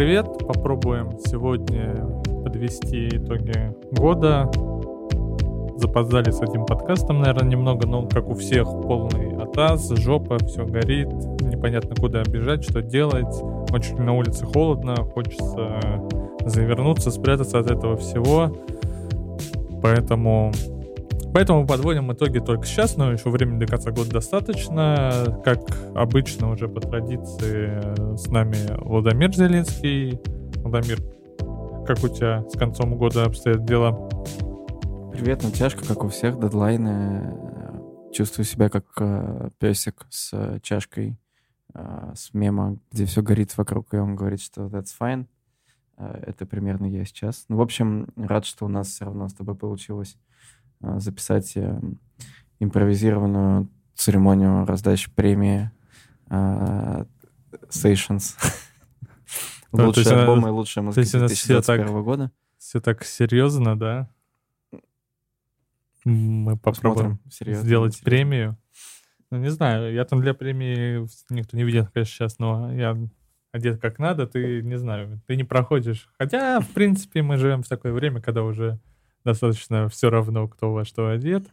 Привет! Попробуем сегодня подвести итоги года. Запоздали с этим подкастом, наверное, немного, но как у всех полный атас, жопа, все горит, непонятно куда бежать, что делать. Очень на улице холодно, хочется завернуться, спрятаться от этого всего. Поэтому Поэтому подводим итоги только сейчас, но еще времени до конца года достаточно. Как обычно, уже по традиции, с нами Владимир Зеленский. Владимир, как у тебя с концом года обстоят дела? Привет, тяжко, как у всех, дедлайны. Чувствую себя как э, песик с э, чашкой э, с мема, где все горит вокруг, и он говорит, что that's fine. Это примерно я сейчас. Ну, в общем, рад, что у нас все равно с тобой получилось записать э, импровизированную церемонию раздачи премии uh, Stations. Лучший альбом и лучшая музыка 2021 года. Все так серьезно, да? Мы попробуем серьезно, сделать серьезно. премию. Ну, не знаю, я там для премии никто не видел, конечно, сейчас, но я одет как надо, ты, не знаю, ты не проходишь. Хотя, в принципе, мы живем в такое время, когда уже достаточно все равно, кто во что одет.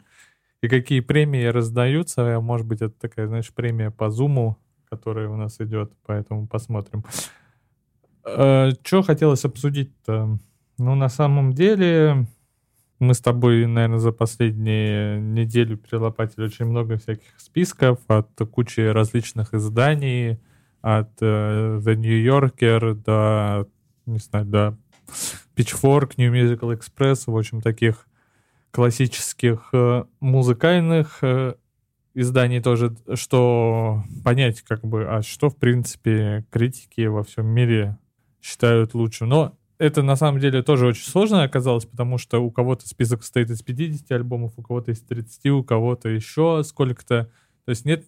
И какие премии раздаются, может быть, это такая, знаешь, премия по зуму, которая у нас идет, поэтому посмотрим. Э, что хотелось обсудить-то? Ну, на самом деле, мы с тобой, наверное, за последние неделю перелопатили очень много всяких списков от кучи различных изданий, от uh, The New Yorker до, не знаю, до Pitchfork, New Musical Express, в общем, таких классических э, музыкальных э, изданий тоже, что понять, как бы, а что, в принципе, критики во всем мире считают лучшим. Но это на самом деле тоже очень сложно оказалось, потому что у кого-то список состоит из 50 альбомов, у кого-то из 30, у кого-то еще сколько-то. То есть нет,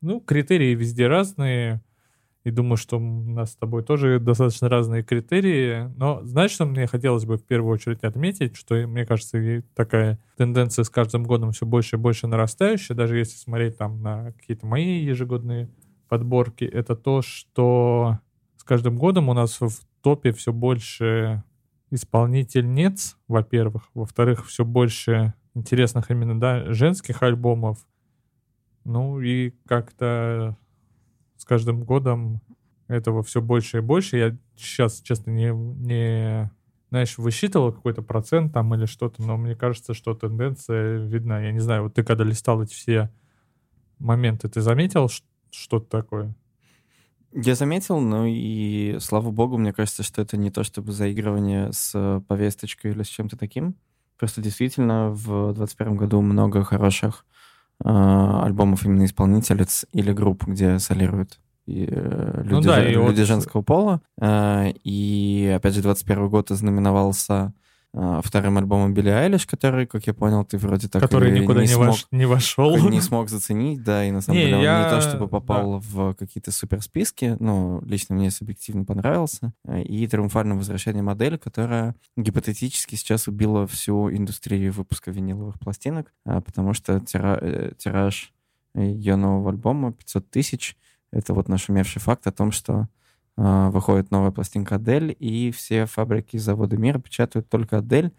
ну, критерии везде разные. И думаю, что у нас с тобой тоже достаточно разные критерии. Но знаешь, что мне хотелось бы в первую очередь отметить, что, мне кажется, такая тенденция с каждым годом все больше и больше нарастающая, даже если смотреть там на какие-то мои ежегодные подборки, это то, что с каждым годом у нас в топе все больше исполнительниц, во-первых. Во-вторых, все больше интересных именно, да, женских альбомов. Ну и как-то с каждым годом этого все больше и больше. Я сейчас, честно, не, не знаешь, высчитывал какой-то процент там или что-то, но мне кажется, что тенденция видна. Я не знаю, вот ты когда листал эти все моменты, ты заметил что-то такое? Я заметил, но и слава богу, мне кажется, что это не то чтобы заигрывание с повесточкой или с чем-то таким. Просто действительно в 2021 году много хороших альбомов именно исполнительниц или групп, где солируют и, э, люди, ну, да, и люди вот... женского пола. А, и, опять же, 21 год ознаменовался вторым альбомом Билли Айлиш, который, как я понял, ты вроде так который никуда не, смог, вош, не вошел. Не смог заценить, да, и на самом не, деле я... он не то чтобы попал да. в какие-то суперсписки, но лично мне субъективно понравился. И триумфальное возвращение модели, которая гипотетически сейчас убила всю индустрию выпуска виниловых пластинок, а, потому что тира, э, тираж ее нового альбома 500 тысяч. Это вот нашумевший факт о том, что а, выходит новая пластинка Адель, и все фабрики и заводы мира печатают только Адель,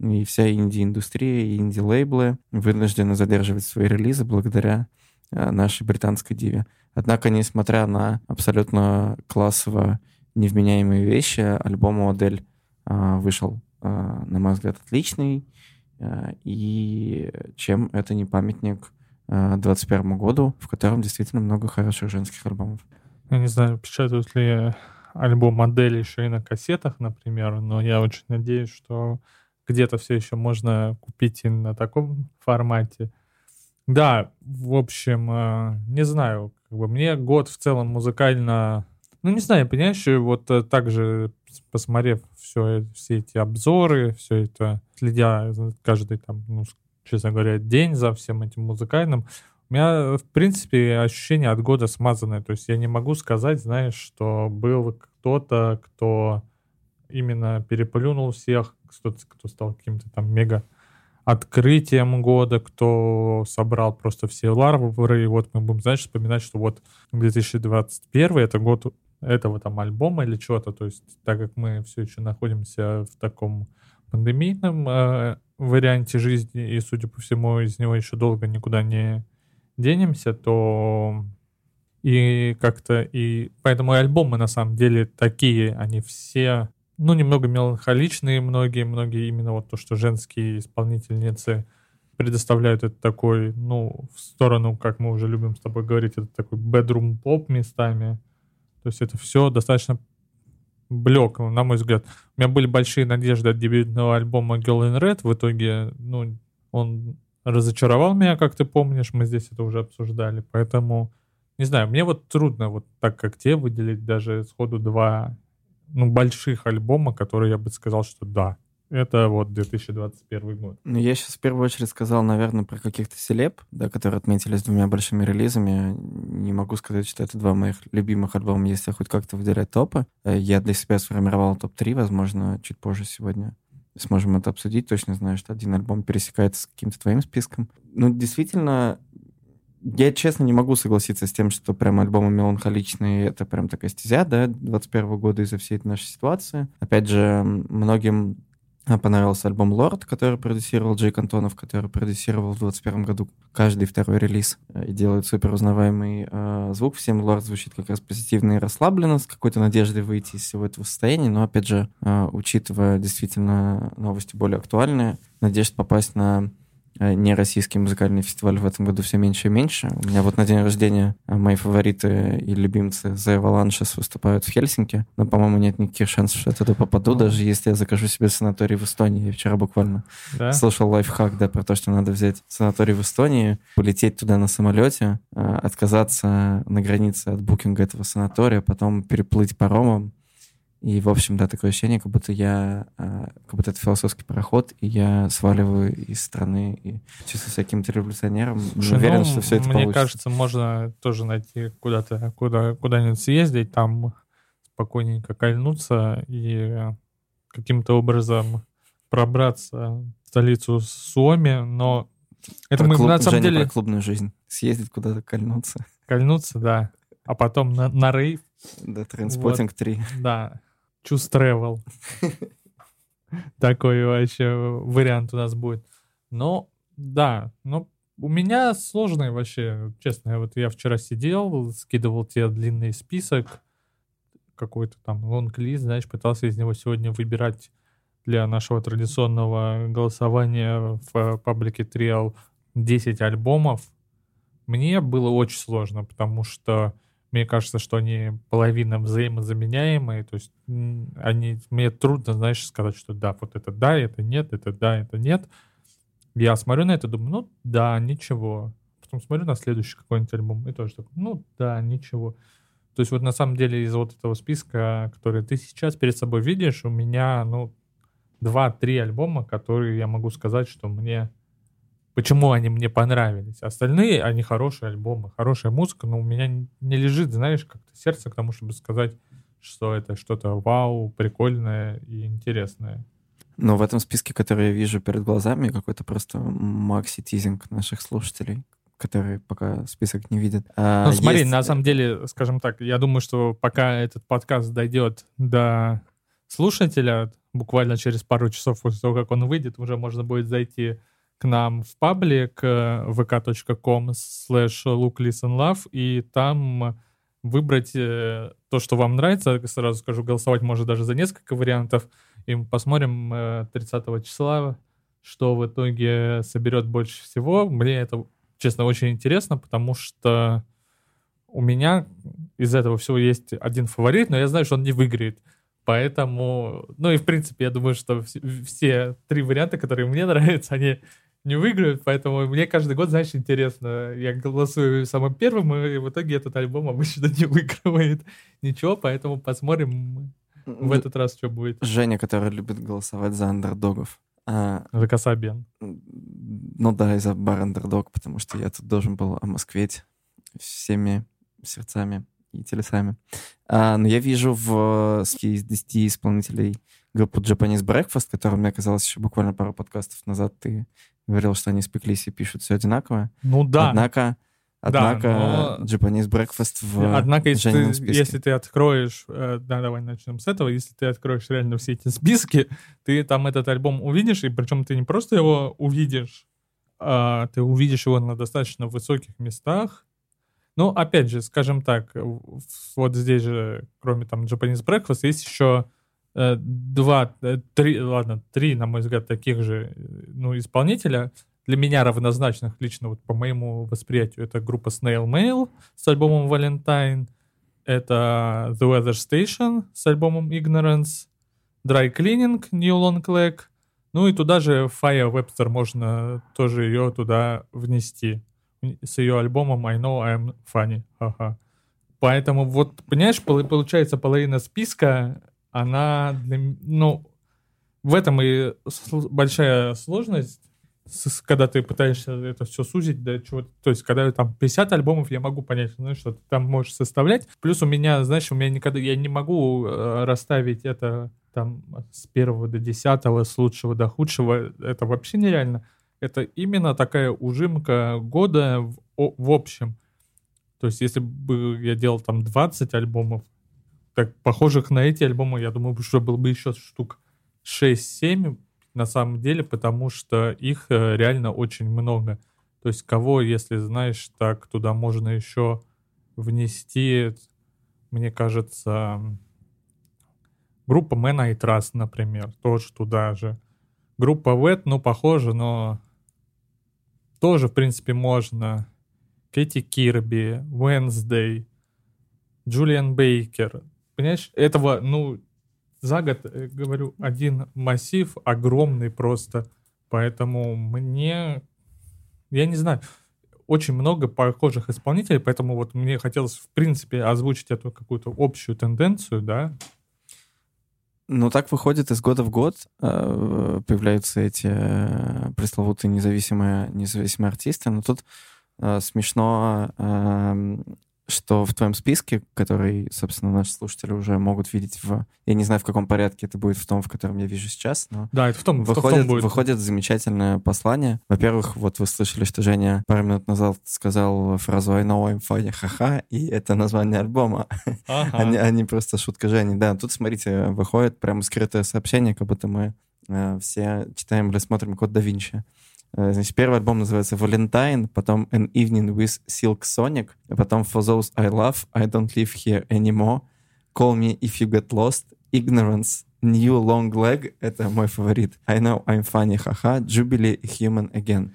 и вся инди-индустрия и инди-лейблы вынуждены задерживать свои релизы благодаря а, нашей британской диве. Однако, несмотря на абсолютно классово невменяемые вещи, альбом у Адель а, вышел, на мой взгляд, отличный, и чем это не памятник 2021 году, в котором действительно много хороших женских альбомов. Я не знаю, печатают ли альбом модели еще и на кассетах, например, но я очень надеюсь, что где-то все еще можно купить и на таком формате. Да, в общем, э, не знаю, как бы мне год в целом музыкально, ну не знаю, понимаешь, вот э, также посмотрев все, все эти обзоры, все это, следя каждый там, ну, честно говоря, день за всем этим музыкальным, у меня, в принципе, ощущение от года смазанное. То есть я не могу сказать, знаешь, что был кто-то, кто именно переплюнул всех, кто-то, кто стал каким-то там мега открытием года, кто собрал просто все ларвары. И вот мы будем, знаешь, вспоминать, что вот 2021 это год этого там альбома или чего-то. То есть так как мы все еще находимся в таком пандемийном э, варианте жизни, и, судя по всему, из него еще долго никуда не денемся, то и как-то и поэтому и альбомы на самом деле такие, они все, ну, немного меланхоличные, многие, многие именно вот то, что женские исполнительницы предоставляют это такой, ну, в сторону, как мы уже любим с тобой говорить, это такой bedroom поп местами. То есть это все достаточно блекло, на мой взгляд. У меня были большие надежды от дебютного альбома Girl in Red. В итоге, ну, он разочаровал меня, как ты помнишь, мы здесь это уже обсуждали. Поэтому, не знаю, мне вот трудно вот так, как тебе, выделить даже сходу два ну, больших альбома, которые я бы сказал, что да, это вот 2021 год. Ну, я сейчас в первую очередь сказал, наверное, про каких-то селеб, да, которые отметились двумя большими релизами. Не могу сказать, что это два моих любимых альбома, если хоть как-то выделять топы. Э, я для себя сформировал топ-3, возможно, чуть позже сегодня сможем это обсудить. Точно знаю, что один альбом пересекается с каким-то твоим списком. Ну, действительно, я, честно, не могу согласиться с тем, что прям альбомы меланхоличные — это прям такая стезя, да, 21 года из-за всей этой нашей ситуации. Опять же, многим понравился альбом «Лорд», который продюсировал Джейк Антонов, который продюсировал в 2021 году каждый второй релиз э, и делает супер узнаваемый э, звук. Всем «Лорд» звучит как раз позитивно и расслабленно, с какой-то надеждой выйти из всего этого состояния, но, опять же, э, учитывая действительно новости более актуальные, надежд попасть на не российский музыкальный фестиваль в этом году все меньше и меньше. У меня вот на день рождения э, мои фавориты и любимцы The Avalanches выступают в Хельсинки, но, по-моему, нет никаких шансов, что я туда попаду, даже если я закажу себе санаторий в Эстонии. Я вчера буквально да? слушал лайфхак, да, про то, что надо взять санаторий в Эстонии, полететь туда на самолете, э, отказаться на границе от букинга этого санатория, потом переплыть паромом, и, в общем, да, такое ощущение, как будто я, а, как будто это философский пароход, и я сваливаю из страны и чувствую себя каким-то революционером. Слушай, уверен, ну, что все это Мне получится. кажется, можно тоже найти куда-то, куда, куда-нибудь съездить, там спокойненько кольнуться и каким-то образом пробраться в столицу Суоми, но это про мы клуб, на самом Женя, деле... про клубную жизнь. Съездить куда-то, кольнуться. Кольнуться, да. А потом на, на рейв. Да, Транспотинг вот, 3. Да. Choose Travel. Такой вообще вариант у нас будет. Но, да, но у меня сложный вообще, честно. Вот я вчера сидел, скидывал тебе длинный список, какой-то там лонг-лист, знаешь, пытался из него сегодня выбирать для нашего традиционного голосования в паблике Trial 10 альбомов. Мне было очень сложно, потому что мне кажется, что они половина взаимозаменяемые, то есть они, мне трудно, знаешь, сказать, что да, вот это да, это нет, это да, это нет. Я смотрю на это, думаю, ну да, ничего. Потом смотрю на следующий какой-нибудь альбом и тоже такой, ну да, ничего. То есть вот на самом деле из вот этого списка, который ты сейчас перед собой видишь, у меня, ну, два-три альбома, которые я могу сказать, что мне почему они мне понравились. Остальные, они хорошие альбомы, хорошая музыка, но у меня не лежит, знаешь, как-то сердце к тому, чтобы сказать, что это что-то вау, прикольное и интересное. Но в этом списке, который я вижу перед глазами, какой-то просто макси-тизинг наших слушателей, которые пока список не видят. А ну, смотри, есть... на самом деле, скажем так, я думаю, что пока этот подкаст дойдет до слушателя, буквально через пару часов после того, как он выйдет, уже можно будет зайти к нам в паблик vk.com slash looklistenlove и там выбрать э, то, что вам нравится. Сразу скажу, голосовать можно даже за несколько вариантов. И мы посмотрим 30 э, числа, что в итоге соберет больше всего. Мне это, честно, очень интересно, потому что у меня из этого всего есть один фаворит, но я знаю, что он не выиграет. Поэтому, ну и в принципе, я думаю, что все три варианта, которые мне нравятся, они не выиграют, поэтому мне каждый год, знаешь, интересно. Я голосую самым первым, и в итоге этот альбом обычно не выигрывает ничего, поэтому посмотрим в этот раз, что будет. Женя, который любит голосовать за андердогов. А, за Касабен. Ну да, и за бар андердог, потому что я тут должен был омоскветь всеми сердцами и телесами. А, но я вижу в списке из 10 исполнителей группу Japanese Breakfast, которая мне казалось еще буквально пару подкастов назад ты говорил, что они спеклись и пишут все одинаково. Ну да. Однако Однако да, но... Japanese Breakfast в Однако, если ты, списке. если ты откроешь... Э, да, давай начнем с этого. Если ты откроешь реально все эти списки, ты там этот альбом увидишь, и причем ты не просто его увидишь, а ты увидишь его на достаточно высоких местах. Ну, опять же, скажем так, вот здесь же, кроме там Japanese Breakfast, есть еще два, э, три, ладно, три, на мой взгляд, таких же, ну, исполнителя — для меня равнозначных лично вот по моему восприятию это группа Snail Mail с альбомом Valentine, это The Weather Station с альбомом Ignorance, Dry Cleaning, New Long Leg, ну и туда же Fire Webster можно тоже ее туда внести с ее альбомом I Know I'm Funny. Ха-ха. Поэтому вот, понимаешь, получается половина списка, она для... Ну, в этом и большая сложность когда ты пытаешься это все сузить до чего то есть когда там 50 альбомов, я могу понять, ну, что ты там можешь составлять. Плюс у меня, знаешь, у меня никогда, я не могу э, расставить это там с первого до десятого, с лучшего до худшего, это вообще нереально. Это именно такая ужимка года в, в общем. То есть если бы я делал там 20 альбомов, так похожих на эти альбомы, я думаю, что было бы еще штук 6-7, на самом деле, потому что их э, реально очень много. То есть кого, если знаешь, так туда можно еще внести, мне кажется, группа Man I Trust, например, тоже туда же. Группа Wet, ну, похоже, но тоже, в принципе, можно. Кэти Кирби, Wednesday, Джулиан Бейкер. Понимаешь, этого, ну, за год, э, говорю, один массив огромный просто. Поэтому мне, я не знаю, очень много похожих исполнителей, поэтому вот мне хотелось, в принципе, озвучить эту какую-то общую тенденцию, да. Ну, так выходит из года в год, э, появляются эти э, пресловутые независимые, независимые артисты, но тут смешно эм, что в твоем списке, который, собственно, наши слушатели уже могут видеть в... Я не знаю, в каком порядке это будет в том, в котором я вижу сейчас, но... Да, это в том, выходит, в том будет. Выходит замечательное послание. Во-первых, вот вы слышали, что Женя пару минут назад сказал фразу «I know I'm funny, ха-ха», и это название альбома, ага. а, не, а не просто шутка Жени. Да, тут, смотрите, выходит прямо скрытое сообщение, как будто мы э, все читаем или смотрим «Код да Винчи». Э, значит, первый альбом называется Valentine, потом An Evening with Silk Sonic, а потом For Those I Love, I Don't Live Here Anymore, Call Me If You Get Lost, Ignorance, New Long Leg, это мой фаворит, I Know I'm Funny, Haha, Jubilee Human Again.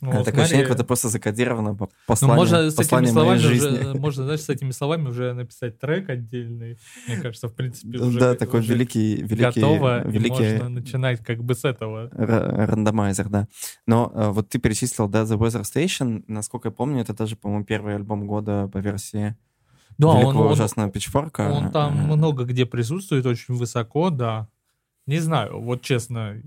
Ну, Такое смотри... ощущение, как это просто закодировано послание, ну, можно с этими словами жизни. Уже, можно, знаешь, с этими словами уже написать трек отдельный. Мне кажется, в принципе, уже Да, такой уже великий, великий, готово, великий... можно начинать как бы с этого. Рандомайзер, да. Но э, вот ты перечислил, да, The Weather Station. Насколько я помню, это даже, по-моему, первый альбом года по версии да, великого он, ужасного он, Пичфорка. Он там э, много где присутствует, очень высоко, да. Не знаю, вот честно.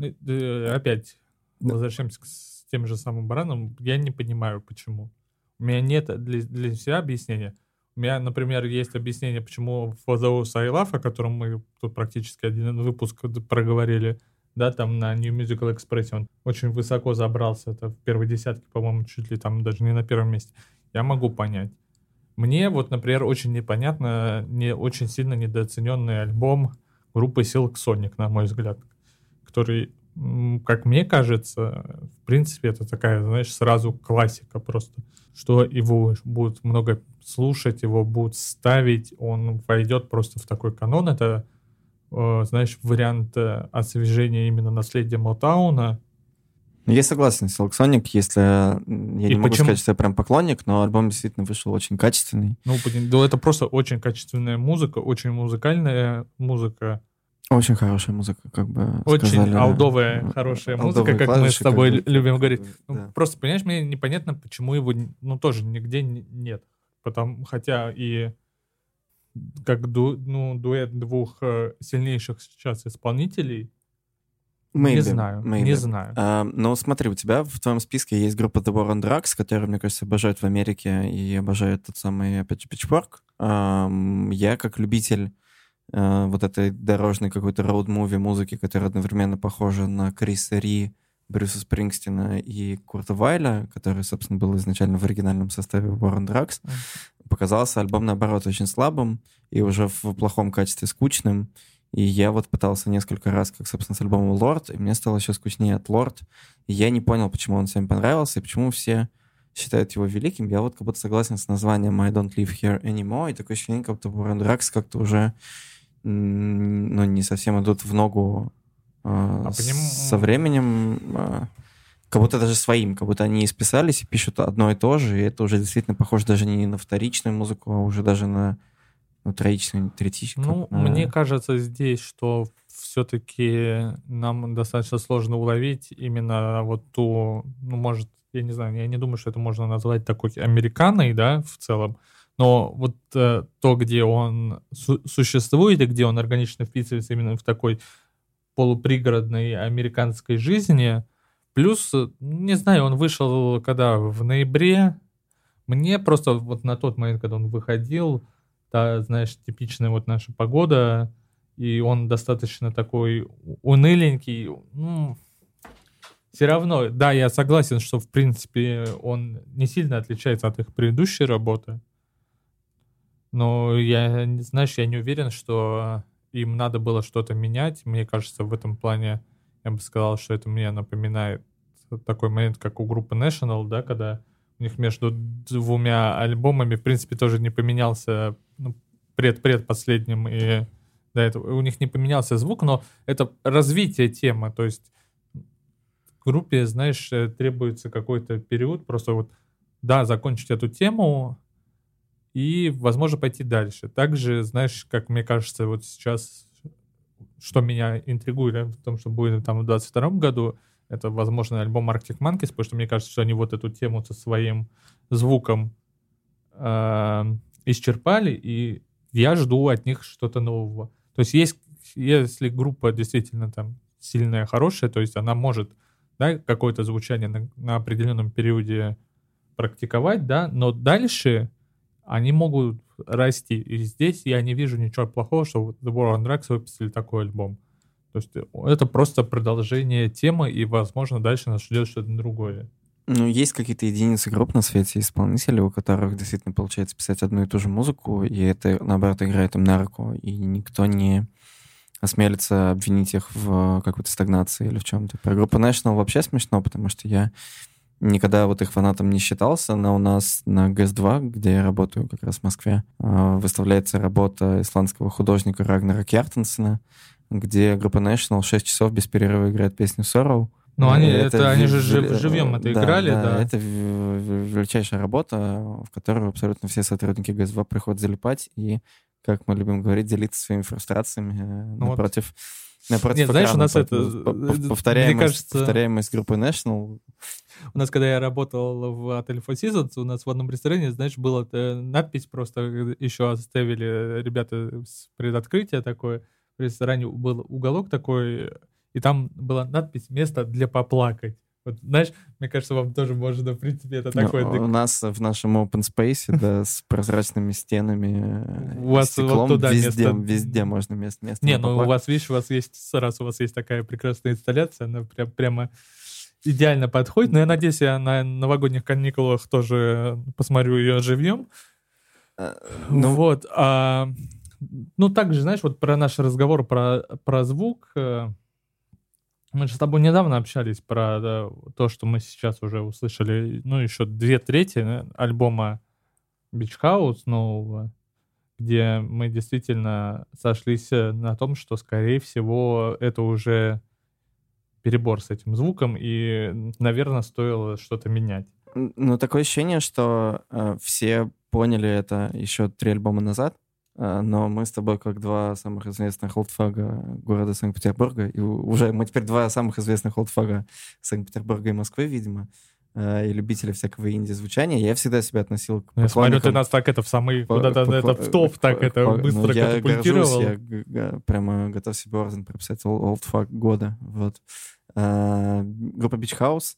Э, опять возвращаемся к тем же самым баранам, я не понимаю, почему. У меня нет для, для себя объяснения. У меня, например, есть объяснение, почему I Love, о котором мы тут практически один выпуск проговорили, да, там на New Musical Express он очень высоко забрался, это в первой десятке, по-моему, чуть ли там даже не на первом месте. Я могу понять. Мне вот, например, очень непонятно, не очень сильно недооцененный альбом группы Silk Sonic, на мой взгляд, который как мне кажется, в принципе, это такая, знаешь, сразу классика просто, что его будут много слушать, его будут ставить, он войдет просто в такой канон. Это, э, знаешь, вариант э, освежения именно наследия Мотауна. Я согласен с Sonic, если я и не почему? могу сказать, что я прям поклонник, но альбом действительно вышел очень качественный. Ну, ну, это просто очень качественная музыка, очень музыкальная музыка. Очень хорошая музыка, как бы Очень сказали. алдовая, хорошая музыка, как мы с тобой как бы, любим говорить. Ну, да. Просто, понимаешь, мне непонятно, почему его, ну, тоже нигде нет. Потому, хотя и как ду, ну, дуэт двух э, сильнейших сейчас исполнителей, Maybe, не знаю, maybe. не знаю. Uh, ну, смотри, у тебя в твоем списке есть группа The War on Drugs, которую, мне кажется, обожают в Америке и обожают тот самый, Pitchfork. Uh, я, как любитель Э, вот этой дорожной какой-то роуд-муви музыки, которая одновременно похожа на Криса Ри, Брюса Спрингстина и Курта Вайля, который, собственно, был изначально в оригинальном составе Warren mm. показался альбом, наоборот, очень слабым и уже в плохом качестве скучным. И я вот пытался несколько раз, как, собственно, с альбомом Lord, и мне стало еще скучнее от Lord. И я не понял, почему он всем понравился, и почему все считают его великим. Я вот как будто согласен с названием I Don't Live Here Anymore, и такое ощущение, как будто Warren Drugs как-то уже ну, не совсем идут в ногу э, а ним... со временем, э, как будто даже своим, как будто они исписались и пишут одно и то же, и это уже действительно похоже даже не на вторичную музыку, а уже даже на ну, троичную, третичную. Ну, на... мне кажется здесь, что все-таки нам достаточно сложно уловить именно вот ту, ну, может, я не знаю, я не думаю, что это можно назвать такой американой, да, в целом, но вот э, то, где он су- существует и где он органично вписывается именно в такой полупригородной американской жизни, плюс, не знаю, он вышел когда в ноябре, мне просто вот на тот момент, когда он выходил, та, знаешь, типичная вот наша погода, и он достаточно такой уныленький, ну, все равно, да, я согласен, что, в принципе, он не сильно отличается от их предыдущей работы, но я, знаешь, я не уверен, что им надо было что-то менять. Мне кажется, в этом плане я бы сказал, что это мне напоминает такой момент, как у группы National, да, когда у них между двумя альбомами, в принципе, тоже не поменялся ну, пред-предпоследним и до этого. У них не поменялся звук, но это развитие темы. То есть группе, знаешь, э, требуется какой-то период, просто вот, да, закончить эту тему, и, возможно, пойти дальше. Также, знаешь, как мне кажется, вот сейчас, что меня интригует в том, что будет там в 22 году, это, возможно, альбом Arctic Monkeys, потому что мне кажется, что они вот эту тему со своим звуком э, исчерпали, и я жду от них что-то нового. То есть есть, если группа действительно там сильная, хорошая, то есть она может да, какое-то звучание на, на определенном периоде практиковать, да, но дальше они могут расти. И здесь я не вижу ничего плохого, что The War on Drugs выпустили такой альбом. То есть э, это просто продолжение темы, и, возможно, дальше нас ждет что-то другое. Ну, есть какие-то единицы групп на свете исполнителей, у которых действительно получается писать одну и ту же музыку, и это, наоборот, играет им на руку, и никто не осмелится обвинить их в какой-то стагнации или в чем-то. Про группу National вообще смешно, потому что я никогда вот их фанатом не считался, но у нас на ГЭС-2, где я работаю как раз в Москве, а, выставляется работа исландского художника Рагнара Кьяртенсена, где группа National 6 часов без перерыва играет песню Sorrow. Ну, они, это, это, они же жив, живьем это да, играли, да, да. Это величайшая работа, в которую абсолютно все сотрудники ГЭС-2 приходят залипать и, как мы любим говорить, делиться своими фрустрациями э, ну, напротив... Вот. Напротив Нет, знаешь, у нас это... Э, повторяемость, кажется... повторяемость группы National у нас, когда я работал в отеле Four Seasons, у нас в одном ресторане, знаешь, была надпись просто, еще оставили ребята с предоткрытия такое. В ресторане был уголок такой, и там была надпись «Место для поплакать». Вот, знаешь, мне кажется, вам тоже можно, в принципе, это такое... Ну, у нас в нашем open space, да, с прозрачными стенами, у вас вот туда везде, место... везде можно место, место Не, ну у вас, видишь, у вас есть, раз у вас есть такая прекрасная инсталляция, она прям, прямо идеально подходит. Но я надеюсь, я на новогодних каникулах тоже посмотрю ее живьем. А, ну вот. А, ну, также, знаешь, вот про наш разговор про, про звук. Э, мы же с тобой недавно общались про да, то, что мы сейчас уже услышали, ну, еще две трети да, альбома Beach House нового, где мы действительно сошлись э, на том, что, скорее всего, это уже перебор с этим звуком, и, наверное, стоило что-то менять. Ну, такое ощущение, что э, все поняли это еще три альбома назад, э, но мы с тобой как два самых известных олдфага города Санкт-Петербурга, и уже мы теперь два самых известных олдфага Санкт-Петербурга и Москвы, видимо, и любители всякого инди-звучания, я всегда себя относил к Я смотрю, ты нас так это в самый, куда-то это в топ так это ну, быстро катапультировал. Я прямо готов себе орден прописать олдфаг года, вот. Э, группа Beach House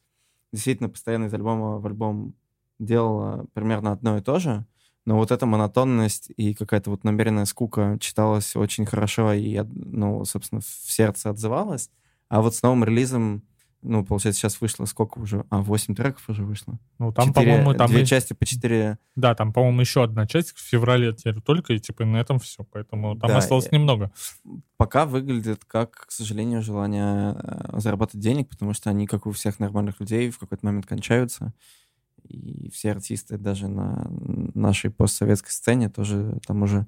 действительно постоянно из альбома в альбом делала примерно одно и то же, но вот эта монотонность и какая-то вот намеренная скука читалась очень хорошо и, ну, собственно, в сердце отзывалась. А вот с новым релизом ну, получается, сейчас вышло сколько уже? А, 8 треков уже вышло. Ну, там, 4, по-моему, там... Две и... части по 4... Да, там, по-моему, еще одна часть в феврале теперь только, и, типа, на этом все. Поэтому там да, осталось и... немного. Пока выглядит как, к сожалению, желание э, заработать денег, потому что они, как у всех нормальных людей, в какой-то момент кончаются. И все артисты даже на нашей постсоветской сцене тоже там уже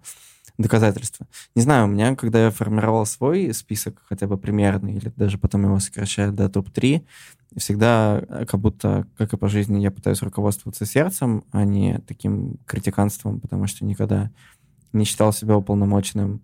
доказательства. Не знаю, у меня, когда я формировал свой список, хотя бы примерный, или даже потом его сокращаю до топ-3, всегда э, как будто, как и по жизни, я пытаюсь руководствоваться сердцем, а не таким критиканством, потому что никогда не считал себя уполномоченным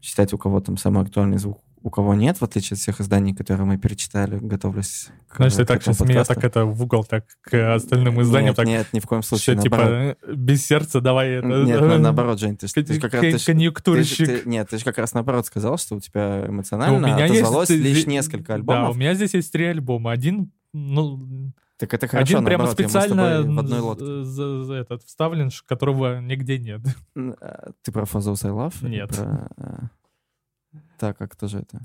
считать у кого там самый актуальный звук у кого нет, в отличие от всех изданий, которые мы перечитали, готовлюсь к Знаешь, ты так сейчас подкасту. меня так это в угол, так к остальным изданиям. Нет, так, нет, ни в коем случае. Что, типа, без сердца давай это... Нет, ну, наоборот, Жень, ты, ты, ты как раз... Ты, конъюнктурщик. Ты, ты, нет, ты же как раз наоборот сказал, что у тебя эмоционально ну, у меня отозвалось есть, лишь несколько альбомов. Да, у меня здесь есть три альбома. Один, ну... Так это хорошо, Один прямо наоборот, специально в одной лодке. За, за этот, вставлен, которого нигде нет. А, ты про Those I Love? Нет. Про... Так, как тоже это?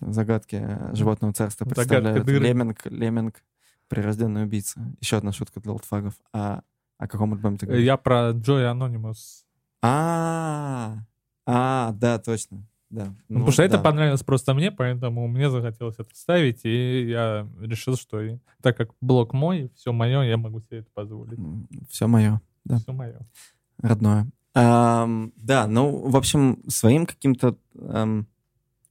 загадки животного царства представляют Леминг, Леминг, прирожденный убийца. Еще одна шутка для олдфагов. А о каком альбоме ты говоришь? Я про Джой Анонимус. А, а, да, точно. Да. Ну, ну, потому что да. это понравилось просто мне, поэтому мне захотелось это ставить, и я решил, что так как блок мой, все мое, я могу себе это позволить. Все мое, да. Все мое. Родное. Um, да, ну, в общем, своим каким-то um,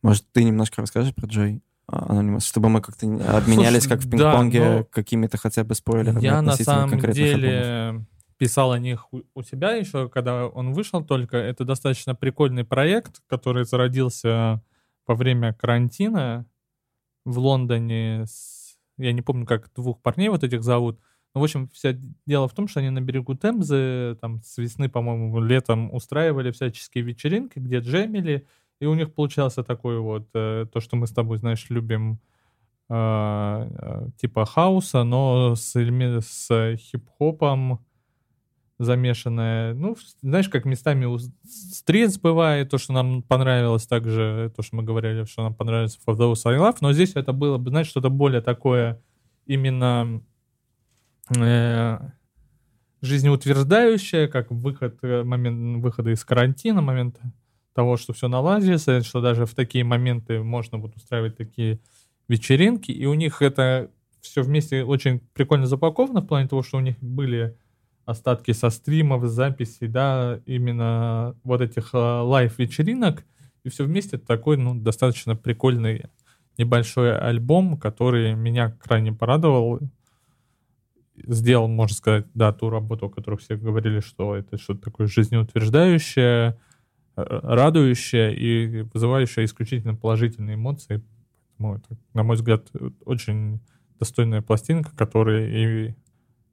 может, ты немножко расскажешь про Джой? Анонимус, чтобы мы как-то обменялись, Слушай, как в пинг-понге, да, но... какими-то хотя бы спойлерами Я на самом деле альбомов. писал о них у себя еще, когда он вышел только. Это достаточно прикольный проект, который зародился во время карантина в Лондоне. С... Я не помню, как двух парней вот этих зовут. Ну, в общем, все дело в том, что они на берегу Темзы, там, с весны, по-моему, летом устраивали всяческие вечеринки, где джемили, и у них получался такой вот, э, то, что мы с тобой, знаешь, любим, э, типа хауса, но с, с хип-хопом замешанное. Ну, знаешь, как местами у стритс бывает, то, что нам понравилось также, то, что мы говорили, что нам понравилось For Those I Love, но здесь это было бы, знаешь, что-то более такое именно э, жизнеутверждающее, как выход, э, момент выхода из карантина, момент того, что все наладится, что даже в такие моменты можно вот устраивать такие вечеринки, и у них это все вместе очень прикольно запаковано в плане того, что у них были остатки со стримов, записей, да, именно вот этих uh, лайв-вечеринок, и все вместе такой, ну, достаточно прикольный небольшой альбом, который меня крайне порадовал, сделал, можно сказать, да, ту работу, о которой все говорили, что это что-то такое жизнеутверждающее, радующая и вызывающая исключительно положительные эмоции. Поэтому это, на мой взгляд, очень достойная пластинка, которая и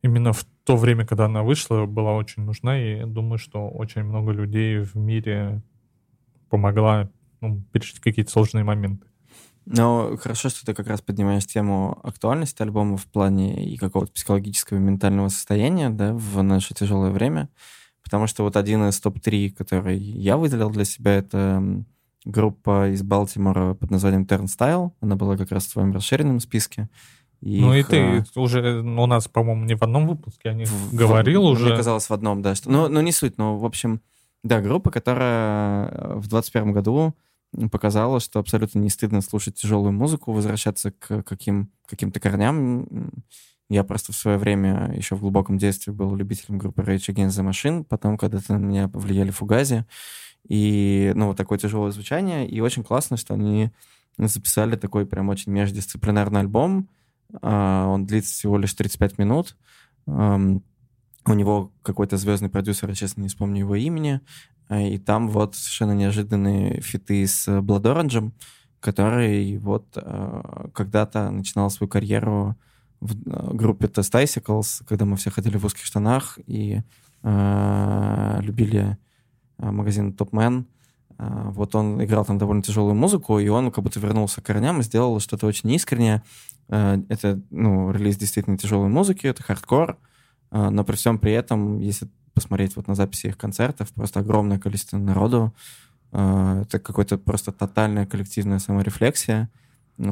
именно в то время, когда она вышла, была очень нужна, и думаю, что очень много людей в мире помогла ну, пережить какие-то сложные моменты. Ну, хорошо, что ты как раз поднимаешь тему актуальности альбома в плане и какого-то психологического и ментального состояния, да, в наше тяжелое время. Потому что вот один из топ-3, который я выделил для себя, это группа из Балтимора под названием Turnstile. Она была как раз в твоем расширенном списке. И ну их, и ты а... уже у нас, по-моему, не в одном выпуске, они в, говорил в, уже. Мне казалось в одном, да. Что, ну, ну, не суть, но, в общем, да, группа, которая в 21 году показала, что абсолютно не стыдно слушать тяжелую музыку, возвращаться к каким, каким-то корням я просто в свое время, еще в глубоком детстве, был любителем группы Rage Against the Machine, потом когда-то на меня повлияли Фугази, и, ну, вот такое тяжелое звучание, и очень классно, что они записали такой прям очень междисциплинарный альбом, а, он длится всего лишь 35 минут, у него какой-то звездный продюсер, я честно не вспомню его имени, а, и там вот совершенно неожиданные фиты с Blood Orange, который вот а, когда-то начинал свою карьеру в э, группе Test Icicles, когда мы все ходили в узких штанах и э, любили э, магазин Man. Э, вот он играл там довольно тяжелую музыку, и он как будто вернулся к корням и сделал что-то очень искреннее. Э, это, ну, релиз действительно тяжелой музыки, это хардкор, э, но при всем при этом, если посмотреть вот на записи их концертов, просто огромное количество народу, э, это какая-то просто тотальная коллективная саморефлексия,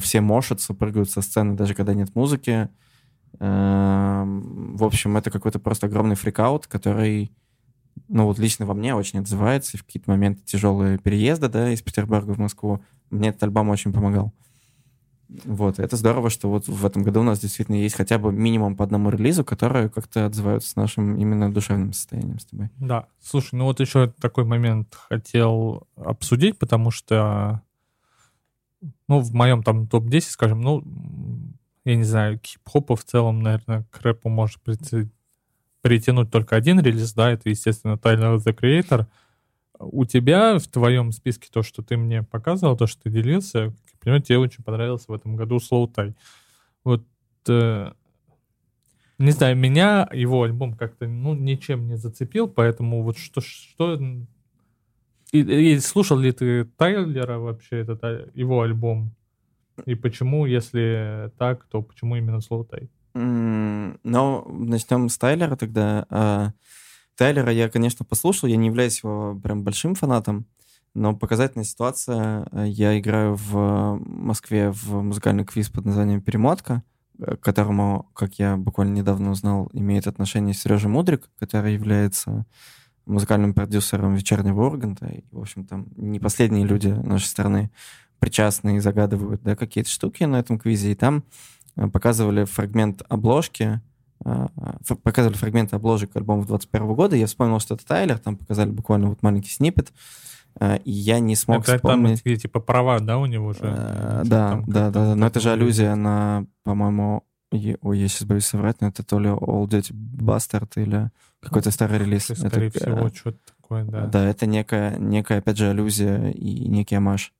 все мошатся, прыгают со сцены, даже когда нет музыки. Эм, в общем, это какой-то просто огромный фрикаут, который, ну вот лично во мне очень отзывается. И в какие-то моменты тяжелые переезды, да, из Петербурга в Москву. Мне этот альбом очень помогал. Вот, это здорово, что вот в этом году у нас действительно есть хотя бы минимум по одному релизу, которые как-то отзываются с нашим именно душевным состоянием с тобой. Да, слушай, ну вот еще такой момент хотел обсудить, потому что, ну, в моем там топ-10, скажем, ну, я не знаю, к хип-хопу в целом, наверное, к рэпу может прийти, притянуть только один релиз, да, это, естественно, Tyler The Creator. У тебя в твоем списке то, что ты мне показывал, то, что ты делился, понимаю, тебе очень понравился в этом году Slow Tie. Вот, э, не знаю, меня его альбом как-то, ну, ничем не зацепил, поэтому вот что, что... И, и слушал ли ты Тайлера вообще, этот, а, его альбом? И почему, если так, то почему именно Tie? Mm, ну, начнем с Тайлера тогда. Uh, Тайлера я, конечно, послушал, я не являюсь его прям большим фанатом, но показательная ситуация. Я играю в Москве в музыкальный квиз под названием «Перемотка», э, к которому, как я буквально недавно узнал, имеет отношение Сережа Мудрик, который является музыкальным продюсером «Вечернего Урганта». И, в общем, там не последние люди нашей страны причастны и загадывают да, какие-то штуки на этом квизе. И там э, показывали фрагмент обложки, показывали фрагменты обложек альбомов 21 года. Я вспомнил, что это Тайлер, там показали буквально вот маленький снипет. Э, и я не смог это, вспомнить... Там, типа права, да, у него же? Э, да, да, да, да, но это же аллюзия на, по-моему, ой, я сейчас боюсь соврать, но это то ли All Dirty Bastard или какой-то старый релиз. Скорее это, всего, что-то такое, да. Да, это некая, некая, опять же, аллюзия и некий амаш.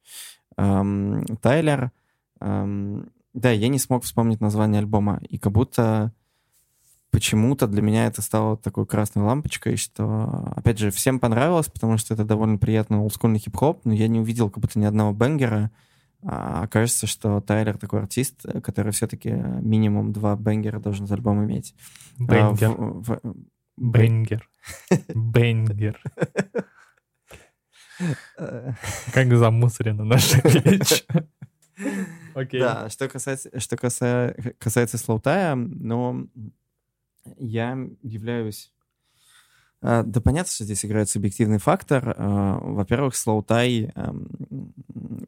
Эм, Тайлер, эм, да, я не смог вспомнить название альбома, и как будто почему-то для меня это стало такой красной лампочкой, что, опять же, всем понравилось, потому что это довольно приятный олдскульный хип-хоп, но я не увидел как будто ни одного бенгера. А кажется, что Тайлер такой артист, который все-таки минимум два бенгера должен за альбом иметь. Бенгер. А, в, в... Бенгер. Бенгер. Как замусорена наша речь. Окей. Да, что касается, что касается, касается слоутая, но я являюсь... А, да понятно, что здесь играет субъективный фактор. А, во-первых, слоутай эм,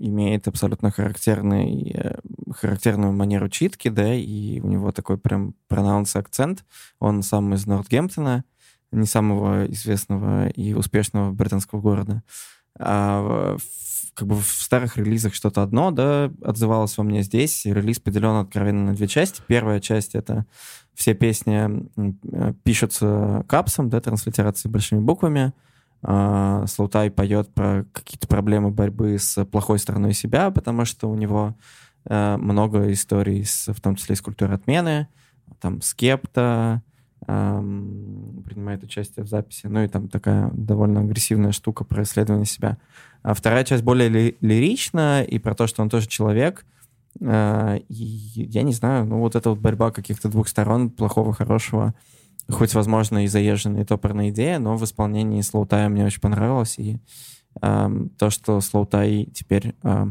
имеет абсолютно характерный, э, характерную манеру читки, да, и у него такой прям пронаунс-акцент. Он сам из Нортгемптона, не самого известного и успешного британского города. А как бы в старых релизах что-то одно, да, отзывалось во мне здесь. Релиз поделен откровенно на две части. Первая часть — это все песни э, пишутся капсом, да, транслитерацией большими буквами. А, Слаутай поет про какие-то проблемы борьбы с плохой стороной себя, потому что у него э, много историй, с, в том числе из культуры отмены, там скепта, принимает участие в записи, ну и там такая довольно агрессивная штука про исследование себя. А вторая часть более ли, лирична и про то, что он тоже человек — а, и я не знаю, ну вот эта вот борьба каких-то двух сторон, плохого, хорошего, хоть, возможно, и заезженная, и топорная идея, но в исполнении Слоутая мне очень понравилось. И э, то, что Слоутай теперь э,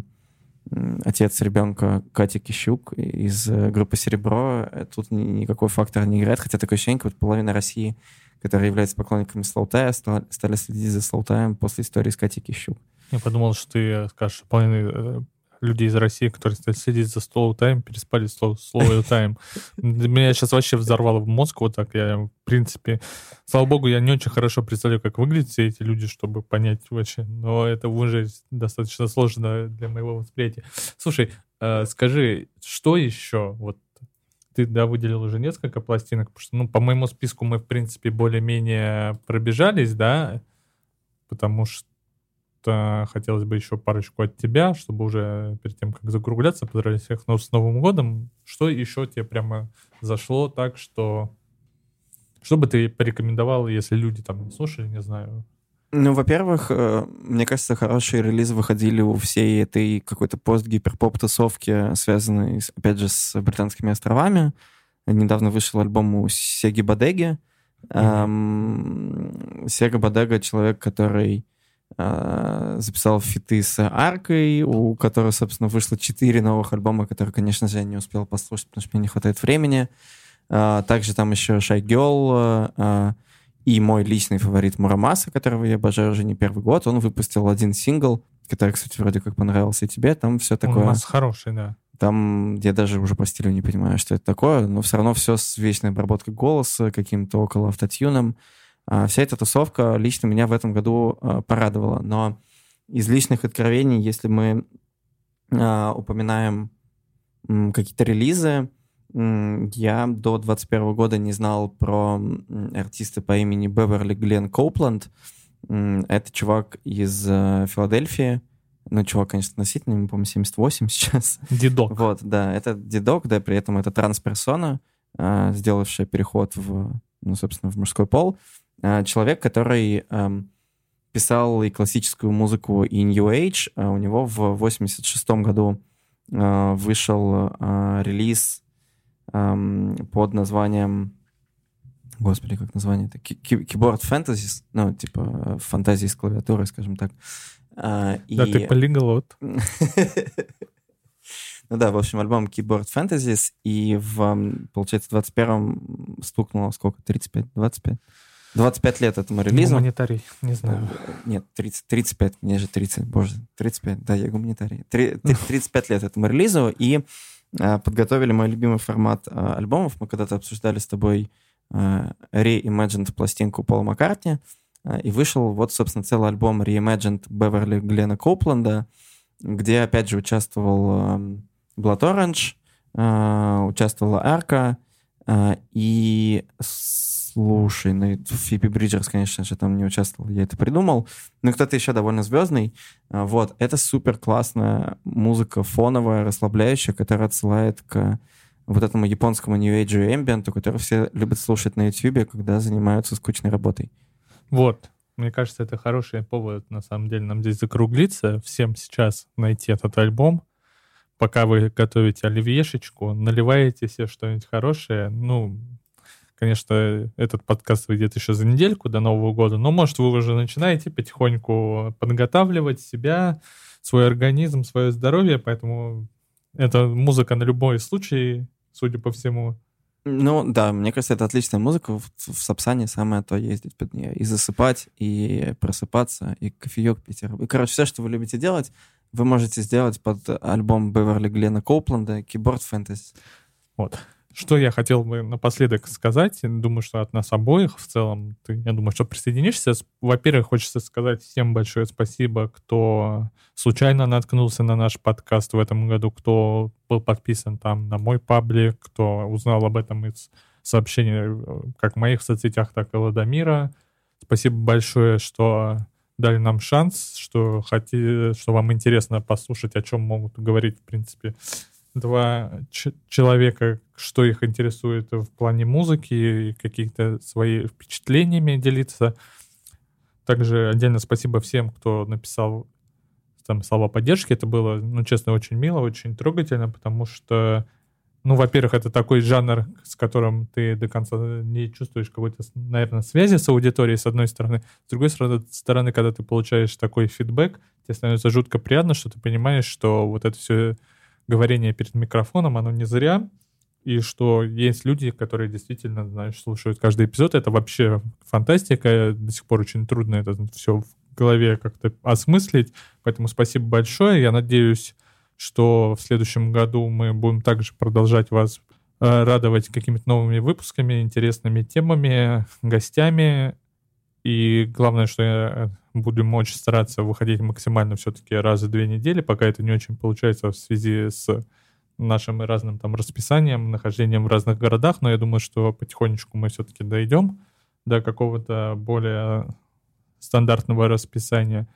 отец ребенка Кати Кищук из группы «Серебро», э, тут никакой фактор не играет, хотя такое ощущение, как половина России, которая является поклонниками Слоутая, стали следить за Слоутаем после истории с Катей Кищук. Я подумал, что ты скажешь, половина э, людей из России, которые сидят за стол тайм, переспали слово, слово тайм. Меня сейчас вообще взорвало в мозг вот так. Я, в принципе, слава богу, я не очень хорошо представляю, как выглядят все эти люди, чтобы понять вообще. Но это уже достаточно сложно для моего восприятия. Слушай, э, скажи, что еще? Вот ты, да, выделил уже несколько пластинок, потому что, ну, по моему списку мы, в принципе, более-менее пробежались, да, потому что хотелось бы еще парочку от тебя, чтобы уже перед тем, как закругляться, поздравить всех с Новым годом. Что еще тебе прямо зашло так, что... Что бы ты порекомендовал, если люди там не слушали, не знаю, ну, во-первых, э, мне кажется, хорошие релизы выходили у всей этой какой-то пост-гиперпоп-тусовки, связанной, опять же, с британскими островами. Недавно вышел альбом у Сеги Бадеги. Mm-hmm. Эм, Сега Бадега — человек, который э, записал фиты с Аркой, у которой, собственно, вышло четыре новых альбома, которые, конечно же, я не успел послушать, потому что мне не хватает времени. Э, также там еще Girl э, и мой личный фаворит Мурамаса, которого я обожаю уже не первый год. Он выпустил один сингл, который, кстати, вроде как понравился и тебе. Там все такое... Мурамас хороший, да. Там я даже уже по стилю не понимаю, что это такое, но все равно все с вечной обработкой голоса, каким-то около автотюном. А вся эта тусовка лично меня в этом году а, порадовала. Но из личных откровений, если мы а, упоминаем какие-то релизы, я до 21 года не знал про артиста по имени Беверли Глен Коупленд. Это чувак из э, Филадельфии, ну, чувак, конечно, относительно, ему, по-моему, 78 сейчас. Дедок. Вот, да, это дедок, да, при этом это трансперсона, сделавшая переход в, ну, собственно, в мужской пол. Э, человек, который э, писал и классическую музыку, и New Age. Э, у него в 86 году э, вышел э, релиз э, под названием... Господи, как название? Это Keyboard Fantasies, ну, типа фантазии с клавиатурой, скажем так. А, и... Да, ты полиглот. ну да, в общем, альбом Keyboard Fantasies, и в, получается, в 21-м стукнуло сколько? 35? 25? 25 лет этому релизу. Гуманитарий, не знаю. Нет, 30, 35, мне же 30, боже, 35, да, я гуманитарий. 3, 35 лет этому релизу, и а, подготовили мой любимый формат а, альбомов. Мы когда-то обсуждали с тобой Reimagined пластинку Пола Маккартни, и вышел вот, собственно, целый альбом Reimagined Беверли Глена Копленда, где, опять же, участвовал Blood Orange, участвовала Арка, и слушай, ну, Фиби Бриджерс, конечно же, там не участвовал, я это придумал, но кто-то еще довольно звездный. Вот, это супер классная музыка фоновая, расслабляющая, которая отсылает к вот этому японскому New Age Ambient, который все любят слушать на YouTube, когда занимаются скучной работой. Вот. Мне кажется, это хороший повод, на самом деле, нам здесь закруглиться. Всем сейчас найти этот альбом. Пока вы готовите оливьешечку, наливаете себе что-нибудь хорошее. Ну, конечно, этот подкаст выйдет еще за недельку до Нового года, но, может, вы уже начинаете потихоньку подготавливать себя, свой организм, свое здоровье, поэтому это музыка на любой случай, судя по всему. Ну, да, мне кажется, это отличная музыка. В, в Сапсане самое то ездить под нее. И засыпать, и просыпаться, и кофеек пить. И, короче, все, что вы любите делать, вы можете сделать под альбом Беверли Глена Коупленда «Keyboard Fantasy». Вот. Что я хотел бы напоследок сказать, думаю, что от нас обоих в целом, ты, я думаю, что присоединишься. Во-первых, хочется сказать всем большое спасибо, кто случайно наткнулся на наш подкаст в этом году, кто был подписан там на мой паблик, кто узнал об этом из сообщений как в моих соцсетях, так и Ладомира. Спасибо большое, что дали нам шанс, что, хоти, что вам интересно послушать, о чем могут говорить, в принципе, два человека, что их интересует в плане музыки, каких-то своими впечатлениями делиться. Также отдельно спасибо всем, кто написал там слова поддержки. Это было, ну, честно, очень мило, очень трогательно, потому что, ну, во-первых, это такой жанр, с которым ты до конца не чувствуешь какой-то, наверное, связи с аудиторией, с одной стороны. С другой стороны, когда ты получаешь такой фидбэк, тебе становится жутко приятно, что ты понимаешь, что вот это все говорение перед микрофоном, оно не зря, и что есть люди, которые действительно, знаешь, слушают каждый эпизод. Это вообще фантастика. До сих пор очень трудно это все в голове как-то осмыслить. Поэтому спасибо большое. Я надеюсь, что в следующем году мы будем также продолжать вас э, радовать какими-то новыми выпусками, интересными темами, гостями. И главное, что я будем очень стараться выходить максимально все-таки раз в две недели, пока это не очень получается в связи с нашим разным там расписанием, нахождением в разных городах, но я думаю, что потихонечку мы все-таки дойдем до какого-то более стандартного расписания.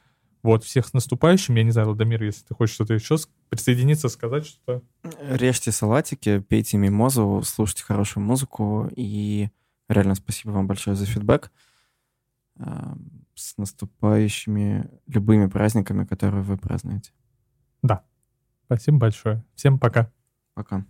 Вот, всех с наступающим. Я не знаю, Владимир, если ты хочешь что-то еще присоединиться, сказать что-то. Режьте салатики, пейте мимозу, слушайте хорошую музыку. И реально спасибо вам большое за фидбэк с наступающими любыми праздниками, которые вы празднуете. Да. Спасибо большое. Всем пока. Пока.